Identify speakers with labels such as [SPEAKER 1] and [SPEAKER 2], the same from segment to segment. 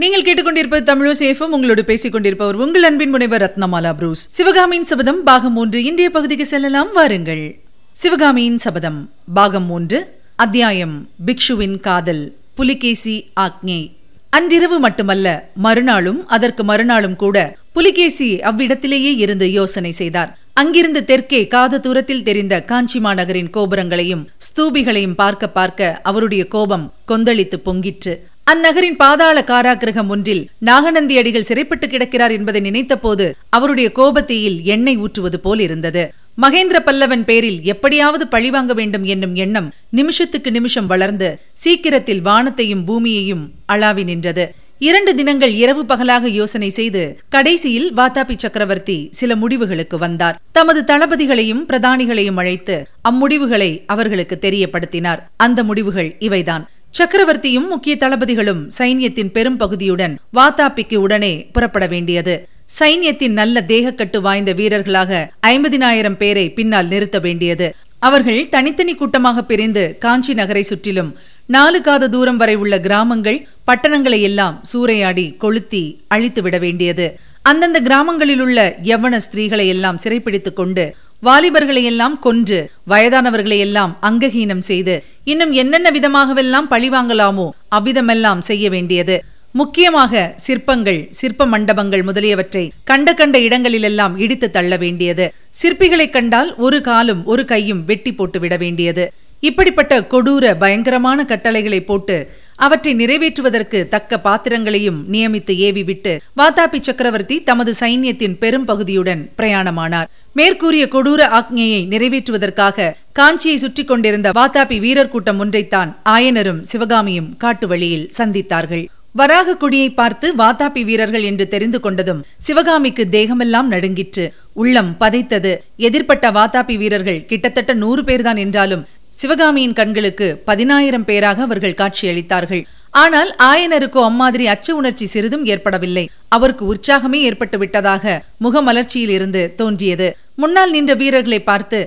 [SPEAKER 1] நீங்கள் கேட்டுக்கொண்டிருப்பது தமிழோ சேஃபம் உங்களோடு பேசிக் கொண்டிருப்பவர் உங்கள் அன்பின் முனைவர் ரத்னமாலா புரூஸ். சிவகாமியின் சபதம் பாகம் மூன்று இன்றைய பகுதிக்கு செல்லலாம். வாருங்கள். சிவகாமியின் சபதம் பாகம் மூன்று அத்தியாயம் பிக்ஷுவின் காதல் புலிகேசி ஆக்ஞை. அன்றிரவு மட்டுமல்ல மறுநாளும் அதற்கு மறுநாளும் கூட புலிகேசி அவ்விடத்திலேயே இருந்து யோசனை செய்தார். அங்கிருந்து தெற்கே காத தூரத்தில் தெரிந்த காஞ்சி மாநகரின் கோபுரங்களையும் ஸ்தூபிகளையும் பார்க்க பார்க்க அவருடைய கோபம் கொந்தளித்து பொங்கிற்று. அந்நகரின் பாதாள காராகிரகம் ஒன்றில் நாகநந்தி அடிகள் சிறைப்பட்டு கிடக்கிறார் என்பதை நினைத்தபோது அவருடைய கோபத்தீயில் எண்ணெய் ஊற்றுவது போல் இருந்தது. மகேந்திர பல்லவன் பேரில் எப்படியாவது பழிவாங்க வேண்டும் என்னும் எண்ணம் நிமிஷத்துக்கு நிமிஷம் வளர்ந்து சீக்கிரத்தில் வானத்தையும் பூமியையும் அளாவி நின்றது. இரண்டு தினங்கள் இரவு பகலாக யோசனை செய்து கடைசியில் வாதாபி சக்கரவர்த்தி சில முடிவுகளுக்கு வந்தார். தமது தளபதிகளையும் பிரதானிகளையும் அழைத்து அம்முடிவுகளை அவர்களுக்கு தெரியப்படுத்தினார். அந்த முடிவுகள் இவைதான். சக்கரவர்த்தியும் முக்கிய தளபதிகளும் சைன்யத்தின் பெரும் பகுதியுடன் வாத்தாப்பிக்கு உடனே புறப்பட வேண்டியது. சைன்யத்தின் நல்ல தேகக்கட்டு வாய்ந்த வீரர்களாக ஐம்பதினாயிரம் பேரை பின்னால் நிறுத்த வேண்டியது. அவர்கள் தனித்தனி கூட்டமாக பிரிந்து காஞ்சி நகரை சுற்றிலும் நாலு காத தூரம் வரை உள்ள கிராமங்கள் பட்டணங்களை எல்லாம் சூறையாடி கொளுத்தி அழித்து விட வேண்டியது. அந்தந்த கிராமங்களில் உள்ள யவன ஸ்திரீகளை எல்லாம் சிறைப்பிடித்துக் கொண்டு வாலிபர்களை எல்லாம் கொன்று வயதானவர்களை எல்லாம் அங்ககீனம் செய்து இன்னும் என்னென்ன விதமாகவெல்லாம் பழிவாங்கலாமோ அவ்விதமெல்லாம் செய்ய வேண்டியது. முக்கியமாக சிற்பங்கள் சிற்ப மண்டபங்கள் முதலியவற்றை கண்ட கண்ட இடங்களிலெல்லாம் இடித்து தள்ள வேண்டியது. சிற்பிகளைக் கண்டால் ஒரு காலும் ஒரு கையும் வெட்டி போட்டு விட வேண்டியது. இப்படிப்பட்ட கொடூர பயங்கரமான கட்டளைகளை போட்டு அவற்றை நிறைவேற்றுவதற்கு தக்க பாத்திரங்களையும் நியமித்து ஏவிவிட்டு வாதாபி சக்கரவர்த்தி தமது சைன்யத்தின் பெரும் பகுதியுடன் பிரயாணமானார். மேற்கூறிய கொடூர ஆக்ஞையை நிறைவேற்றுவதற்காக காஞ்சியை சுற்றி கொண்டிருந்த வாதாபி வீரர் கூட்டம் ஒன்றைத்தான் ஆயனரும் சிவகாமியும் காட்டு வழியில் சந்தித்தார்கள். வராக குடியை பார்த்து வாதாபி வீரர்கள் என்று தெரிந்து கொண்டதும் சிவகாமிக்கு தேகமெல்லாம் நடுங்கிற்று. உள்ளம் பதைத்தது. எதிர்ப்பட்ட வாதாபி வீரர்கள் கிட்டத்தட்ட நூறு பேர்தான் என்றாலும் சிவகாமியின் கண்களுக்கு பதினாயிரம் பேராக அவர்கள் காட்சியளித்தார்கள். ஆனால் ஆயனருக்கோ அம்மாதிரி அச்ச உணர்ச்சி சிறிதும் ஏற்படவில்லை. அவருக்கு உற்சாகமே ஏற்பட்டு விட்டதாக முகமலர்ச்சியில் இருந்து தோன்றியது. முன்னால் நின்ற வீரர்களை பார்த்து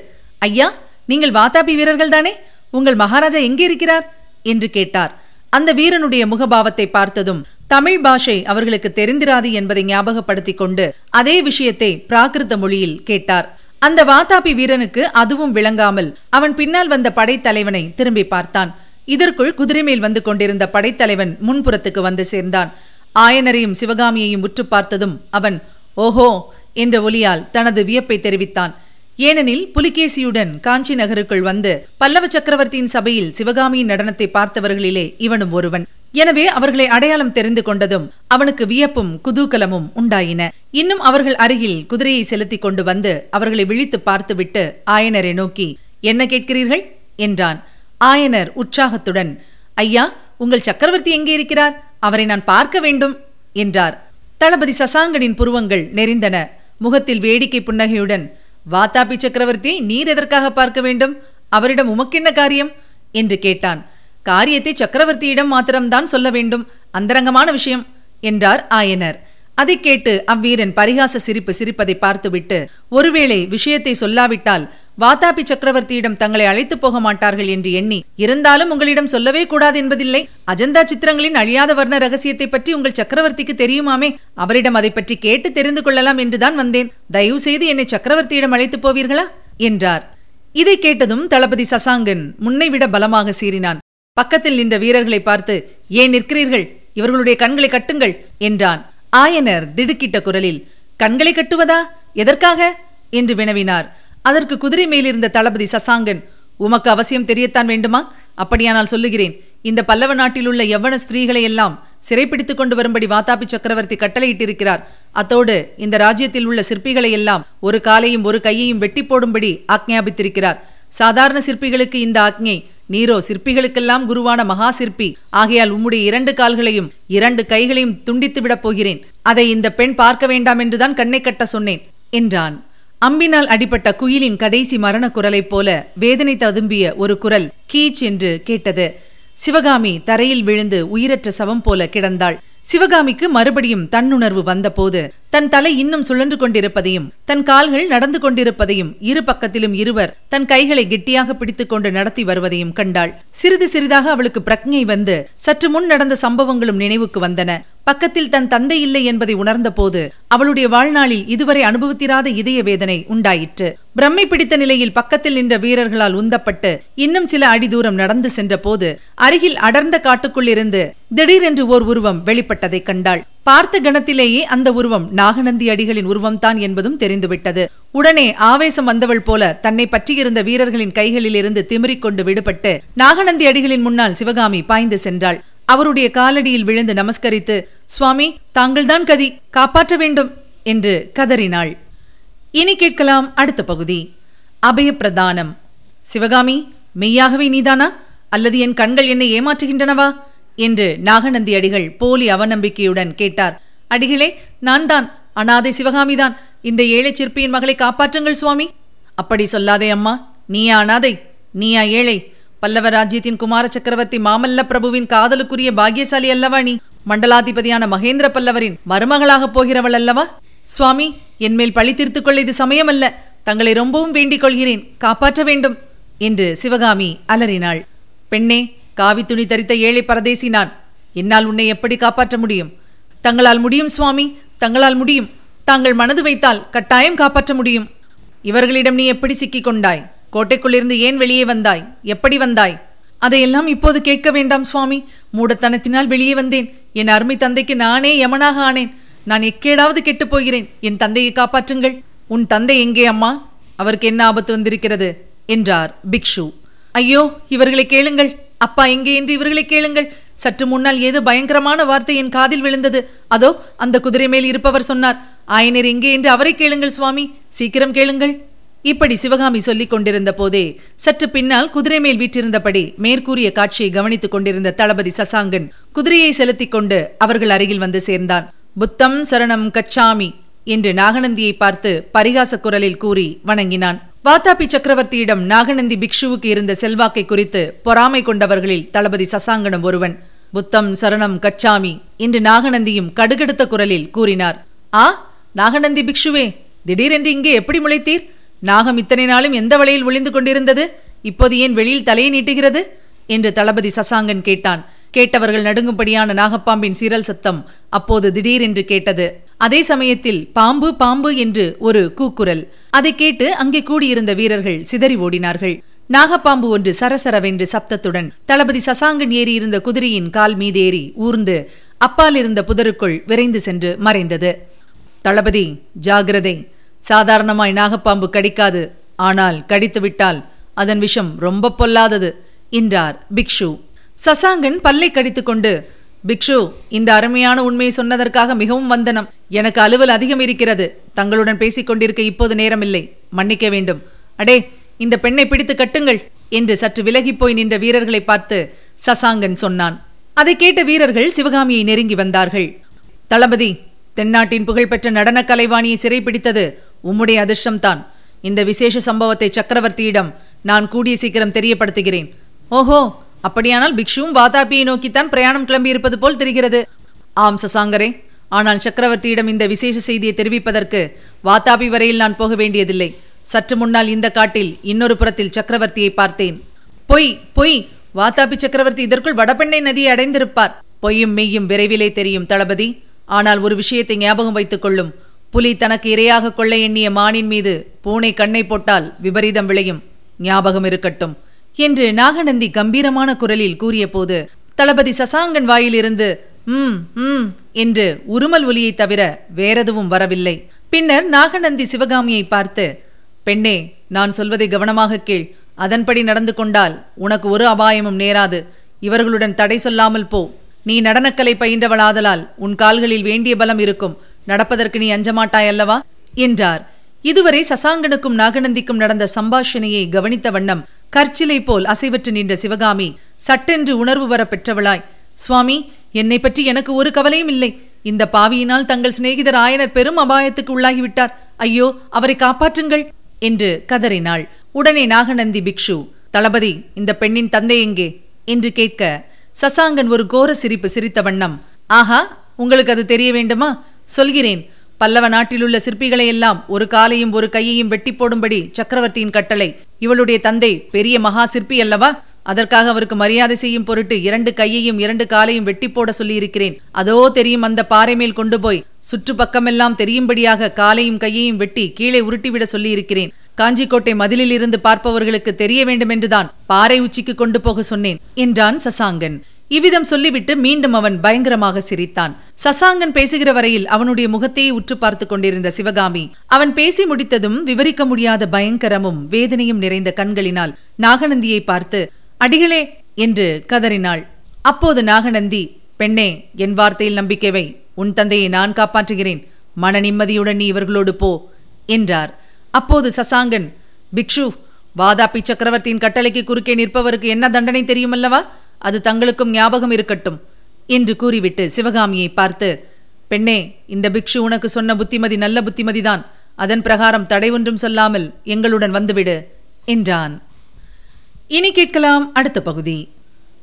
[SPEAKER 1] ஐயா நீங்கள் வாதாபி வீரர்கள் தானே உங்கள் மகாராஜா எங்கே இருக்கிறார்? என்று கேட்டார். அந்த வீரனுடைய முகபாவத்தை பார்த்ததும் தமிழ் பாஷை அவர்களுக்கு தெரிந்திராது என்பதை ஞாபகப்படுத்திக் கொண்டு அதே விஷயத்தை பிராகிருத மொழியில் கேட்டார். அந்த வாதாபி வீரனுக்கு அதுவும் விளங்காமல் அவன் பின்னால் வந்த படைத்தலைவனை திரும்பி பார்த்தான். இதற்குள் குதிரை மேல் வந்து கொண்டிருந்த படைத்தலைவன் முன்புறத்துக்கு வந்து சேர்ந்தான். ஆயனரையும் சிவகாமியையும் உற்று பார்த்ததும் அவன் ஓஹோ! என்ற ஒலியால் தனது வியப்பை தெரிவித்தான். ஏனெனில் புலிகேசியுடன் காஞ்சி நகருக்குள் வந்து பல்லவ சக்கரவர்த்தியின் சபையில் சிவகாமியின் நடனத்தை பார்த்தவர்களிலே இவனும் ஒருவன். எனவே அவர்களை அடையாளம் தெரிந்து கொண்டதும் அவனுக்கு வியப்பும் குதூகலமும் உண்டாயின. இன்னும் அவர்கள் அருகில் குதிரையை செலுத்திக் கொண்டு வந்து அவர்களை விழித்து பார்த்துவிட்டு ஆயனரை நோக்கி என்ன கேட்கிறீர்கள்? என்றான். ஆயனர் உற்சாகத்துடன் ஐயா உங்கள் சக்கரவர்த்தி எங்கே இருக்கிறார்? அவரை நான் பார்க்க வேண்டும் என்றார். தளபதி சசாங்கனின் புருவங்கள் நெறிந்தன முகத்தில் வேடிக்கை புன்னகையுடன் வாத்தாபி சக்கரவர்த்தி நீர் எதற்காக பார்க்க வேண்டும்? அவரிடம் உமக்கென்ன காரியம்? என்று கேட்டான். காரியத்தை சக்கரவர்த்தியிடம் மாத்திரம்தான் சொல்ல வேண்டும். அந்தரங்கமான விஷயம் என்றார் ஆயனர். அதை கேட்டு அவ்வீரன் பரிகாச சிரிப்பு சிரிப்பதை பார்த்துவிட்டு ஒருவேளை விஷயத்தை சொல்லாவிட்டால் வாதாபி சக்கரவர்த்தியிடம் தங்களை அழைத்து போக மாட்டார்கள் என்று எண்ணி இருந்தாலும் உங்களிடம் சொல்லவே கூடாது என்பதில்லை. அஜந்தா சித்திரங்களின் அழியாத வர்ண ரகசியத்தை பற்றி உங்கள் சக்கரவர்த்திக்கு தெரியுமாமே? அவரிடம் அதை பற்றி கேட்டு தெரிந்து கொள்ளலாம் என்றுதான் வந்தேன். தயவு செய்து என்னை சக்கரவர்த்தியிடம் அழைத்து போவீர்களா? என்றார். இதை கேட்டதும் தளபதி சசாங்கன் முன்னை விட பலமாக சீறினான். பக்கத்தில் நின்ற வீரர்களை பார்த்து ஏன் நிற்கிறீர்கள்? இவர்களுடைய கண்களை கட்டுங்கள் என்றான். ஆயனர் திடுக்கிட்ட குரலில் கண்களை கட்டுவதா? எதற்காக? என்று வினவினார். அதற்கு குதிரை மேலிருந்த தளபதி சசாங்கன் உமக்கு அவசியம் தெரியத்தான் வேண்டுமா? அப்படியானால் சொல்லுகிறேன் இந்த பல்லவ நாட்டில் உள்ள யவ்வன ஸ்திரீகளை எல்லாம் சிறைப்பிடித்துக் கொண்டு வரும்படி வாதாபி சக்கரவர்த்தி கட்டளையிட்டிருக்கிறார். அத்தோடு இந்த ராஜ்யத்தில் உள்ள சிற்பிகளை எல்லாம் ஒரு காலையும் ஒரு கையையும் வெட்டி போடும்படி ஆக்ஞாபித்திருக்கிறார். சாதாரண சிற்பிகளுக்கு இந்த ஆக்ஞை நீரோ சிற்பிகளுக்கெல்லாம் குருவான மகா சிற்பி ஆகையால் உம்முடைய இரண்டு கால்களையும் இரண்டு கைகளையும் துண்டித்து விடப் போகிறேன். அதை இந்த பெண் பார்க்க வேண்டாம் என்றுதான் கண்ணை கட்ட சொன்னேன் என்றான். அம்பினால் அடிபட்ட குயிலின் கடைசி மரண குரலைப் போல வேதனை ததும்பிய ஒரு குரல் கீச் என்று கேட்டது. சிவகாமி தரையில் விழுந்து உயிரற்ற சவம் போல கிடந்தாள். சிவகாமிக்கு மறுபடியும் தன்னுணர்வு வந்தபோது தன் தலை இன்னும் சுழன்று கொண்டிருப்பதையும் தன் கால்கள் நடந்து கொண்டிருப்பதையும் இரு பக்கத்திலும் இருவர் தன் கைகளை கெட்டியாக பிடித்துக்கொண்டு நடத்தி வருவதையும் கண்டாள். சிறிது சிறிதாக அவளுக்கு பிரக்ஞை வந்து சற்று முன் நடந்த சம்பவங்களும் நினைவுக்கு வந்தன. பக்கத்தில் தன் தந்தை இல்லை என்பதை உணர்ந்தபோது அவளுடைய வாழ்நாளில் இதுவரை அனுபவித்திராத இதய வேதனை உண்டாயிற்று. பிரம்மை பிடித்த நிலையில் பக்கத்தில் நின்ற வீரர்களால் உந்தப்பட்டு இன்னும் சில அடி தூரம் நடந்து சென்றபோது அருகில் அடர்ந்த காட்டுக்குள் இருந்து திடீரென்று ஓர் உருவம் வெளிப்பட்டதைக் கண்டாள். பார்த்த கணத்திலேயே அந்த உருவம் நாகநந்தி அடிகளின் உருவம்தான் என்பதும் தெரிந்துவிட்டது. உடனே ஆவேசம் வந்தவள் போல தன்னை பற்றியிருந்த வீரர்களின் கைகளில் இருந்து கொண்டு விடுபட்டு நாகநந்தி அடிகளின் முன்னால் சிவகாமி பாய்ந்து சென்றாள். அவருடைய காலடியில் விழுந்து நமஸ்கரித்து சுவாமி தாங்கள்தான் கதி காப்பாற்ற வேண்டும் என்று கதறினாள். இனி கேட்கலாம் அடுத்த பகுதி. அபயப்பிரதானம். சிவகாமி மெய்யாகவே நீதானா? அல்லது என் கண்கள் என்னை ஏமாற்றுகின்றனவா? என்று நாகநந்தி அடிகள் போலி அவநம்பிக்கையுடன் கேட்டார். அடிகளே நான் தான் அனாதை சிவகாமிதான். இந்த ஏழை சிற்பியின் மகளை காப்பாற்றுங்கள் சுவாமி. அப்படி சொல்லாதே அம்மா. நீயா அனாதை? நீயா ஏழை? பல்லவ ராஜ்யத்தின் குமார சக்கரவர்த்தி மாமல்ல பிரபுவின் காதலுக்குரிய பாக்கியசாலி அல்லவா நீ? மண்டலாதிபதியான மகேந்திர பல்லவரின் மருமகளாகப் போகிறவள் அல்லவா? சுவாமி என்மேல் பழி தீர்த்து கொள்ள இது சமயமல்ல. தங்களை ரொம்பவும் வேண்டிக் கொள்கிறேன். காப்பாற்ற வேண்டும். என்று சிவகாமி அலறினாள். பெண்ணே காவி துணி தரித்த ஏழை பரதேசி நான். என்னால் உன்னை எப்படி காப்பாற்ற முடியும்? தங்களால் முடியும் சுவாமி. தங்களால் முடியும். தாங்கள் மனது வைத்தால் கட்டாயம் காப்பாற்ற முடியும். இவர்களிடம் நீ எப்படி சிக்கிக் கொண்டாய்? கோட்டைக்குள்ளிருந்து ஏன் வெளியே வந்தாய்? எப்படி வந்தாய்? அதையெல்லாம் இப்போது கேட்க வேண்டாம் சுவாமி. மூடத்தனத்தினால் வெளியே வந்தேன். என் அருமை தந்தைக்கு நானே யமனாக ஆனேன். நான் எக்கேடாவது கெட்டுப் போகிறேன் என் தந்தையை காப்பாற்றுங்கள். உன் தந்தை எங்கே அம்மா? அவருக்கு என்ன ஆபத்து வந்திருக்கிறது? என்றார் பிக்ஷு. ஐயோ இவர்களை கேளுங்கள். அப்பா எங்கே என்று இவர்களை கேளுங்கள். சற்று முன்னால் ஏதோ பயங்கரமான வார்த்தை என் காதில் விழுந்தது. அதோ அந்த குதிரை மேல் இருப்பவர் சொன்னார். ஆயனர் எங்கே என்று அவரை கேளுங்கள் சுவாமி. சீக்கிரம் கேளுங்கள். இப்படி சிவகாமி சொல்லிக் கொண்டிருந்த போதே சற்று பின்னால் குதிரை மேல் வீற்றிருந்தபடி மேற்கூறிய காட்சியை கவனித்துக் கொண்டிருந்த தளபதி சசாங்கன் குதிரையை செலுத்திக் கொண்டு அவர்கள் அருகில் வந்து சேர்ந்தான். புத்தம் சரணம் கச்சாமி என்று நாகநந்தியை பார்த்து பரிகாச குரலில் கூறி வணங்கினான். வாத்தாபி சக்கரவர்த்தியிடம் நாகநந்தி பிக்ஷுவுக்கு இருந்த செல்வாக்கை குறித்து பொறாமை கொண்டவர்களில் தளபதி சசாங்கனும் ஒருவன் புத்தம் சரணம் கச்சாமி என்று நாகநந்தியும் கடுகெடுத்த குரலில் கூறினார். ஆ நாகநந்தி பிக்ஷுவே திடீரென்று இங்கே எப்படி முளைத்தீர்? நாகம் இத்தனை நாளும் எந்த வழியில் ஒளிந்து கொண்டிருந்தது? இப்போது ஏன் வெளியில் தலையை நீட்டுகிறது? என்று தளபதி சசாங்கன் கேட்டான். கேட்டவர்கள் நடுங்கும்படியான நாகப்பாம்பின் சீரல் சத்தம் அப்போது திடீரென்று கேட்டது. அதே சமயத்தில் பாம்பு பாம்பு என்று ஒரு கூக்குரல். அதை கேட்டு அங்கே கூடியிருந்த வீரர்கள் சிதறி ஓடினார்கள். நாகப்பாம்பு ஒன்று சரசரவென்று சப்தத்துடன் தளபதி சசாங்கன் ஏறியிருந்த குதிரையின் கால் மீதேறி ஊர்ந்து அப்பால் இருந்த புதருக்குள் விரைந்து சென்று மறைந்தது. தளபதி ஜாகிரதை. சாதாரணமாய் நாகப்பாம்பு கடிக்காது. ஆனால் கடித்துவிட்டால் அதன் விஷம் ரொம்ப பொல்லாதது என்றார் பிக்ஷு. சசாங்கன் பல்லை கடித்துக்கொண்டு பிக்ஷு இந்த அருமையான உண்மையை சொன்னதற்காக மிகவும் வந்தனம். எனக்கு அலுவல் அதிகம் இருக்கிறது. தங்களுடன் பேசிக் கொண்டிருக்க இப்போது நேரமில்லை. மன்னிக்க வேண்டும். அடே இந்த பெண்ணை பிடித்து கட்டுங்கள். என்று சற்று விலகிப் போய் நின்ற வீரர்களை பார்த்து சசாங்கன் சொன்னான். அதை கேட்ட வீரர்கள் சிவகாமியை நெருங்கி வந்தார்கள். தளபதி தென்னாட்டின் புகழ்பெற்ற நடன கலைவாணியை சிறைப்பிடித்தது உம்முடைய அதிர்ஷ்டம்தான். இந்த விசேஷ சம்பவத்தை சக்கரவர்த்தியிடம் நான் கூடிய சீக்கிரம் தெரியப்படுத்துகிறேன். ஓஹோ! அப்படியானால் பிக்ஷுவும் வாதாபியை நோக்கித்தான் பிரயாணம் கிளம்பியிருப்பது போல் தெரிகிறது. ஆம் சசாங்கரே. ஆனால் சக்கரவர்த்தியிடம் இந்த விசேஷ செய்தியை தெரிவிப்பதற்கு வாதாபி வரையில் நான் போக வேண்டியதில்லை. சற்று முன்னால் இந்த காட்டில் இன்னொரு புறத்தில் சக்கரவர்த்தியை பார்த்தேன். பொய் பொய்! வாதாபி சக்கரவர்த்தி இதற்குள் வடபெண்ணை நதியை அடைந்திருப்பார். பொய்யும் மெய்யும் விரைவிலே தெரியும் தளபதி. ஆனால் ஒரு விஷயத்தை ஞாபகம் வைத்துக் கொள்ளும். புலி தனக்கு இரையாக கொள்ள எண்ணிய மானின் மீது பூனை கண்ணை போட்டால் விபரீதம் விளையும். ஞாபகம் இருக்கட்டும். என்று நாகநந்தி கம்பீரமான குரலில் கூறியபோது தளபதி சசாங்கன் வாயிலிருந்து ம் ம் என்று உருமல் ஒலியைத் தவிர வேறெதுவும் வரவில்லை. பின்னர் நாகநந்தி சிவகாமியை பார்த்து பெண்ணே நான் சொல்வதை கவனமாக கேள். அதன்படி நடந்து கொண்டால் உனக்கு ஒரு அபாயமும் நேராது. இவர்களுடன் தடை சொல்லாமல் போ. நீ நடனக்கலை பயின்றவளாதலால் உன் கால்களில் வேண்டிய பலம் இருக்கும். நடப்பதற்கு நீ அஞ்சமாட்டாய் அல்லவா என்றார். இதுவரை சசாங்கனுக்கும் நாகநந்திக்கும் நடந்த சம்பாஷணையை கவனித்த வண்ணம் கற்சிலை போல் அசைவற்று நின்ற சிவகாமி சட்டென்று உணர்வு வர பெற்றவளாய். சுவாமி என்னை பற்றி எனக்கு ஒரு கவலையும் இல்லை. இந்த பாவியினால் தங்கள் சிநேகிதர் ஆயனர் பெரும் அபாயத்துக்கு உள்ளாகிவிட்டார். ஐயோ அவரை காப்பாற்றுங்கள் என்று கதறினாள். உடனே நாகநந்தி பிக்ஷு தளபதி இந்த பெண்ணின் தந்தை எங்கே? என்று கேட்க சசாங்கன் ஒரு கோர சிரிப்பு சிரித்த வண்ணம். ஆஹா உங்களுக்கு அது தெரிய வேண்டுமா? சொல்கிறேன். பல்லவ நாட்டிலுள்ள சிற்பிகளையெல்லாம் ஒரு காலையும் ஒரு கையையும் வெட்டி போடும்படி சக்கரவர்த்தியின் கட்டளை. இவளுடைய தந்தை பெரிய மகா சிற்பி அல்லவா? அதற்காக அவருக்கு மரியாதை செய்யும் பொருட்டு இரண்டு கையையும் இரண்டு காலையும் வெட்டி போட சொல்லியிருக்கிறேன். அதோ தெரியும் அந்த பாறை மேல் கொண்டு போய். சுற்றுப்பக்கமெல்லாம் தெரியும்படியாக காலையும் கையையும் வெட்டி கீழே உருட்டிவிட சொல்லியிருக்கிறேன். காஞ்சிக்கோட்டை மதிலில் இருந்து பார்ப்பவர்களுக்கு தெரிய வேண்டும் என்றுதான் பாறை உச்சிக்கு கொண்டு போக சொன்னேன் என்றான் சசாங்கன். இவ்விதம் சொல்லிவிட்டு மீண்டும் அவன் பயங்கரமாக சிரித்தான். சசாங்கன் பேசுகிற வரையில் அவனுடைய முகத்தையே உற்று பார்த்து கொண்டிருந்த சிவகாமி அவன் பேசி முடித்ததும் விவரிக்க முடியாத பயங்கரமும் வேதனையும் நிறைந்த கண்களினால் நாகநந்தியை பார்த்து அடிகளே! என்று கதறினாள். அப்போது நாகநந்தி பெண்ணே என் வார்த்தையில் நம்பிக்கைவை உன் தந்தையை நான் காப்பாற்றுகிறேன். மன நிம்மதியுடன் நீ இவர்களோடு போ என்றார். அப்போது சசாங்கன் பிக்ஷு வாதாபி சக்கரவர்த்தியின் கட்டளைக்கு குறுக்கே நிற்பவருக்கு என்ன தண்டனை தெரியுமல்லவா? அது தங்களுக்கும் ஞாபகம் இருக்கட்டும் என்று கூறிவிட்டு சிவகாமியை பார்த்து பெண்ணே இந்த பிக்ஷு உனக்கு சொன்ன புத்திமதி நல்ல புத்திமதிதான். அதன் பிரகாரம் தடை ஒன்றும் சொல்லாமல் எங்களுடன் வந்துவிடு என்றான். இனி கேட்கலாம் அடுத்த பகுதி.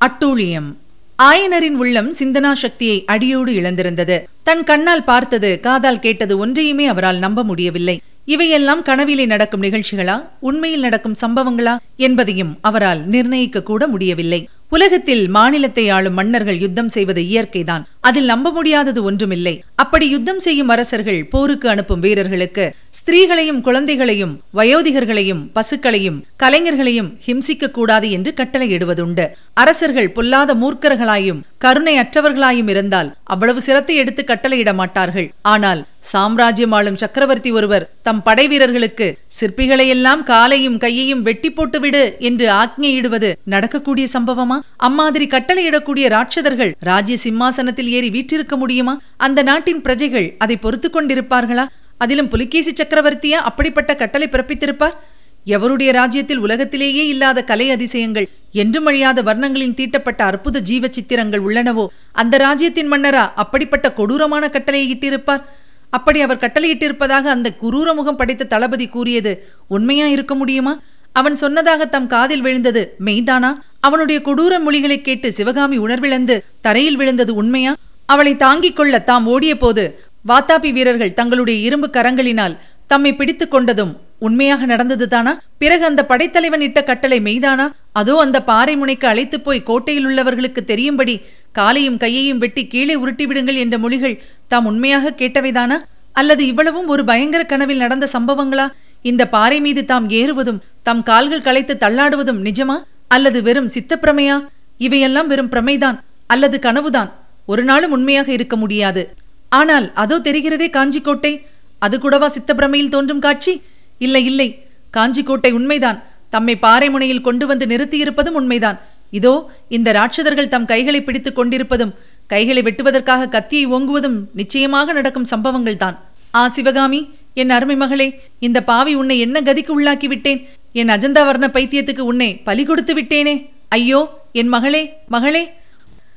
[SPEAKER 1] அட்டூழியம். ஆயனரின் உள்ளம் சிந்தனா சக்தியை அடியோடு இழந்திருந்தது. தன் கண்ணால் பார்த்தது காதால் கேட்டது ஒன்றையுமே அவரால் நம்ப முடியவில்லை. இவையெல்லாம் கனவிலே நடக்கும் நிகழ்ச்சிகளா? உண்மையில் நடக்கும் சம்பவங்களா? என்பதையும் அவரால் நிர்ணயிக்க கூட முடியவில்லை. உலகத்தில் மாநிலத்தை ஆளும் மன்னர்கள் யுத்தம் செய்வது இயற்கைதான். அதில் நம்ப முடியாதது ஒன்றுமில்லை. அப்படி யுத்தம் செய்யும் அரசர்கள் போருக்கு அனுப்பும் வீரர்களுக்கு ஸ்திரீகளையும் குழந்தைகளையும் வயோதிகர்களையும் பசுக்களையும் கலைஞர்களையும் ஹிம்சிக்க கூடாது என்று கட்டளையிடுவதுண்டு. அரசர்கள் பொல்லாத மூர்க்கர்களாயும் கருணை அற்றவர்களாயும் இருந்தால் அவ்வளவு சிரத்தை எடுத்து கட்டளையிட மாட்டார்கள். ஆனால் சாம்ராஜ்யம் ஆளும் சக்கரவர்த்தி ஒருவர் தம் படை வீரர்களுக்கு சிற்பிகளையெல்லாம் காலையும் கையையும் வெட்டி போட்டுவிடு என்று ஆக்ஞையிடுவது நடக்கக்கூடிய சம்பவமா? அம்மாதிரி கட்டளையிடக்கூடிய ராட்சதர்கள் ராஜ்ய சிம்மாசனத்தில் ஏறி வீற்றிருக்க முடியுமா? அந்த நாட்டின் பிரஜைகள் அதை பொறுத்து கொண்டிருப்பார்களா? அதிலும் புலிகேசி சக்கரவர்த்தியா அப்படிப்பட்ட கட்டளை பிறப்பித்திருப்பார்? எவருடைய ராஜ்யத்தில் உலகத்திலேயே இல்லாத கலை அதிசயங்கள் என்றும் அழியாத வர்ணங்களின் தீட்டப்பட்ட அற்புத ஜீவ சித்திரங்கள் உள்ளனவோ? அந்த ராஜ்யத்தின் மன்னரா அப்படிப்பட்ட கொடூரமான கட்டளையை இட்டிருப்பார்? அப்படி அவர் கட்டளையிட்டிருப்பதாக அந்த குரூர முகம் படைத்த தளபதி கூறியது உண்மையா இருக்க முடியுமா? அவன் சொன்னதாக தம் காதில் விழுந்தது மெய்தானா? அவனுடைய கொடூர மொழிகளை கேட்டு சிவகாமி உணர்விழந்து தரையில் விழுந்தது உண்மையா? அவளை தாங்கிக் கொள்ள தாம் ஓடிய போது வாத்தாபி வீரர்கள் தங்களுடைய இரும்பு கரங்களினால் தம்மை பிடித்துக் கொண்டதும் உண்மையாக நடந்ததுதானா பிறகு அந்த படைத்தலைவன் இட்ட கட்டளை மெய்தானா? அதோ அந்த பாறை முனைக்கு அழைத்துப் போய் கோட்டையில் உள்ளவர்களுக்கு தெரியும்படி காலையும் கையையும் வெட்டி கீழே உருட்டி விடுங்கள் என்ற மொழிகள் தாம் உண்மையாக கேட்டவைதானா அல்லது இவ்வளவும் ஒரு பயங்கர கனவில் நடந்த சம்பவங்களா? இந்த பாறை மீது தாம் ஏறுவதும் தம் கால்கள் களைத்து தள்ளாடுவதும் நிஜமா? அல்லது வெறும் சித்தப்பிரமையா? இவையெல்லாம் வெறும் பிரமைதான் அல்லது கனவுதான். ஒரு நாளும் உண்மையாக இருக்க முடியாது. ஆனால் அதோ தெரிகிறதே காஞ்சிக்கோட்டை. அது கூடவா சித்தப்பிரமையில் தோன்றும் காட்சி? இல்லை இல்லை. காஞ்சிக்கோட்டை உண்மைதான். தம்மை பாறை முனையில் கொண்டு வந்து நிறுத்தியிருப்பதும் உண்மைதான். இதோ இந்த ராட்சதர்கள் தம் கைகளை பிடித்துக் கொண்டிருப்பதும் கைகளை வெட்டுவதற்காக கத்தியை ஓங்குவதும் நிச்சயமாக நடக்கும் சம்பவங்கள்தான். ஆ சிவகாமி என் அருமை மகளே இந்த பாவி உன்னை என்ன கதிக்கு உள்ளாக்கி விட்டேன்? என் அஜந்தா வர்ண பைத்தியத்துக்கு உன்னை பலி கொடுத்து விட்டேனே. ஐயோ என் மகளே மகளே.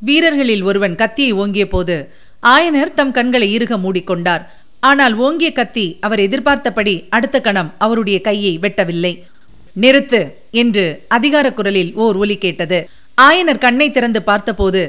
[SPEAKER 1] வீரர்களில் ஒருவன் கத்தியை ஓங்கிய போது ஆயனர் தம் கண்களை இறுக மூடிக்கொண்டார். ஆனால் ஓங்கிய கத்தி அவர் எதிர்பார்த்தபடி அடுத்த கணம் அவருடைய கையை வெட்டவில்லை. நிறுத்து என்று அதிகார குரலில் ஓர் ஒலி கேட்டது. ஆயனர் கண்ணை திறந்து பார்த்தபோது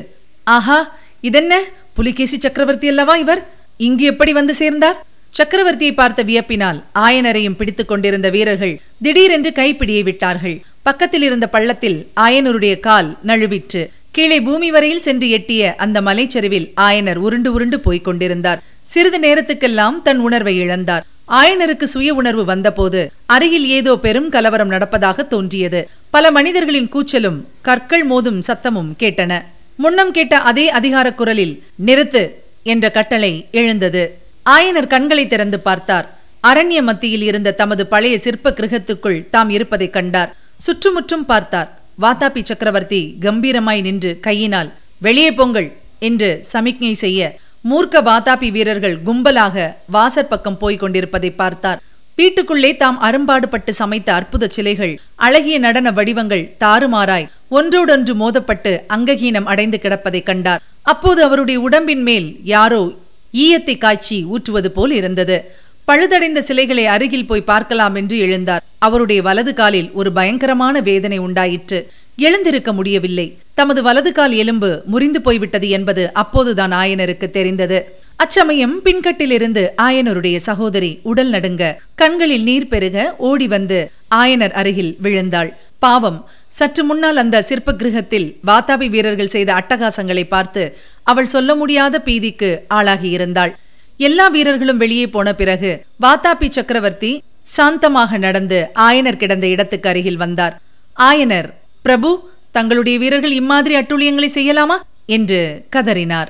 [SPEAKER 1] ஆஹா இதென்ன? புலிகேசி சக்கரவர்த்தி அல்லவா இவர்? இங்கு எப்படி வந்து சேர்ந்தார்? சக்கரவர்த்தியை பார்த்த வியப்பினால் ஆயனரையும் பிடித்துக் கொண்டிருந்த வீரர்கள் திடீரென்று கைப்பிடியை விட்டார்கள். பக்கத்தில் இருந்த பள்ளத்தில் ஆயனருடைய கால் நழுவிற்று. கீழே பூமி வரையில் சென்று எட்டிய அந்த மலைச்சரிவில் ஆயனர் உருண்டு உருண்டு போய்க் கொண்டிருந்தார். சிறிது நேரத்துக்கெல்லாம் தன் உணர்வை இழந்தார். ஆயனருக்கு சுய உணர்வு வந்தபோது அருகில் ஏதோ பெரும் கலவரம் நடப்பதாக தோன்றியது. பல மனிதர்களின் கூச்சலும் கற்கள் மோதும் சத்தமும் கேட்டன. முன்னம் கேட்ட அதே அதிகார குரலில் நிறுத்து என்ற கட்டளை எழுந்தது. ஆயனர் கண்களை திறந்து பார்த்தார். அரண்ய மத்தியில் இருந்த தமது பழைய சிற்ப கிரகத்துக்குள் தாம் இருப்பதை கண்டார். சுற்றுமுற்றும் பார்த்தார். வாதாபி சக்கரவர்த்தி கம்பீரமாய் நின்று கையினால் வெளியே பொங்கல் என்று சமிக்ஞை செய்ய மூர்க்க வாதாபி வீரர்கள் கும்பலாக வாசற்பக்கம் போய்க் கொண்டிருப்பதை பார்த்தார். வீட்டுக்குள்ளே தாம் அரும்பாடுபட்டு சமைத்த அற்புத சிலைகள் அழகிய நடன வடிவங்கள் தாறுமாறாய் ஒன்றோடொன்று மோதப்பட்டு அங்ககீனம் அடைந்து கிடப்பதை கண்டார். அப்போது அவருடைய உடம்பின் மேல் யாரோ ஈயத்தை காய்ச்சி ஊற்றுவது போல் இருந்தது. பழுதடைந்த சிலைகளை அருகில் போய் பார்க்கலாம் என்று எழுந்தார். அவருடைய வலது காலில் ஒரு பயங்கரமான வேதனை உண்டாயிற்று. எழுந்திருக்க முடியவில்லை. தமது வலது கால் எலும்பு முறிந்து போய்விட்டது என்பது அப்போதுதான் ஆயனருக்கு தெரிந்தது. அச்சமயம் பின்கட்டிலிருந்து ஆயனருடைய சகோதரி உடல் நடுங்க கண்களில் நீர் பெருக ஓடி வந்து ஆயனர் அருகில் விழுந்தாள். பாவம் சற்று முன்னால் அந்த சிற்ப கிரகத்தில் வாத்தாபி வீரர்கள் செய்த அட்டகாசங்களை பார்த்து அவள் சொல்ல முடியாத பீதிக்கு ஆளாகியிருந்தாள் எல்லா வீரர்களும் வெளியே போன பிறகு வாத்தாபி சக்கரவர்த்தி சாந்தமாக நடந்து ஆயனர் கிடந்த இடத்துக்கு அருகில் வந்தார். ஆயனர் பிரபு தங்களுடைய வீரர்கள் இம்மாதிரி அட்டூழியங்களை செய்யலாமா? என்று கதறினார்.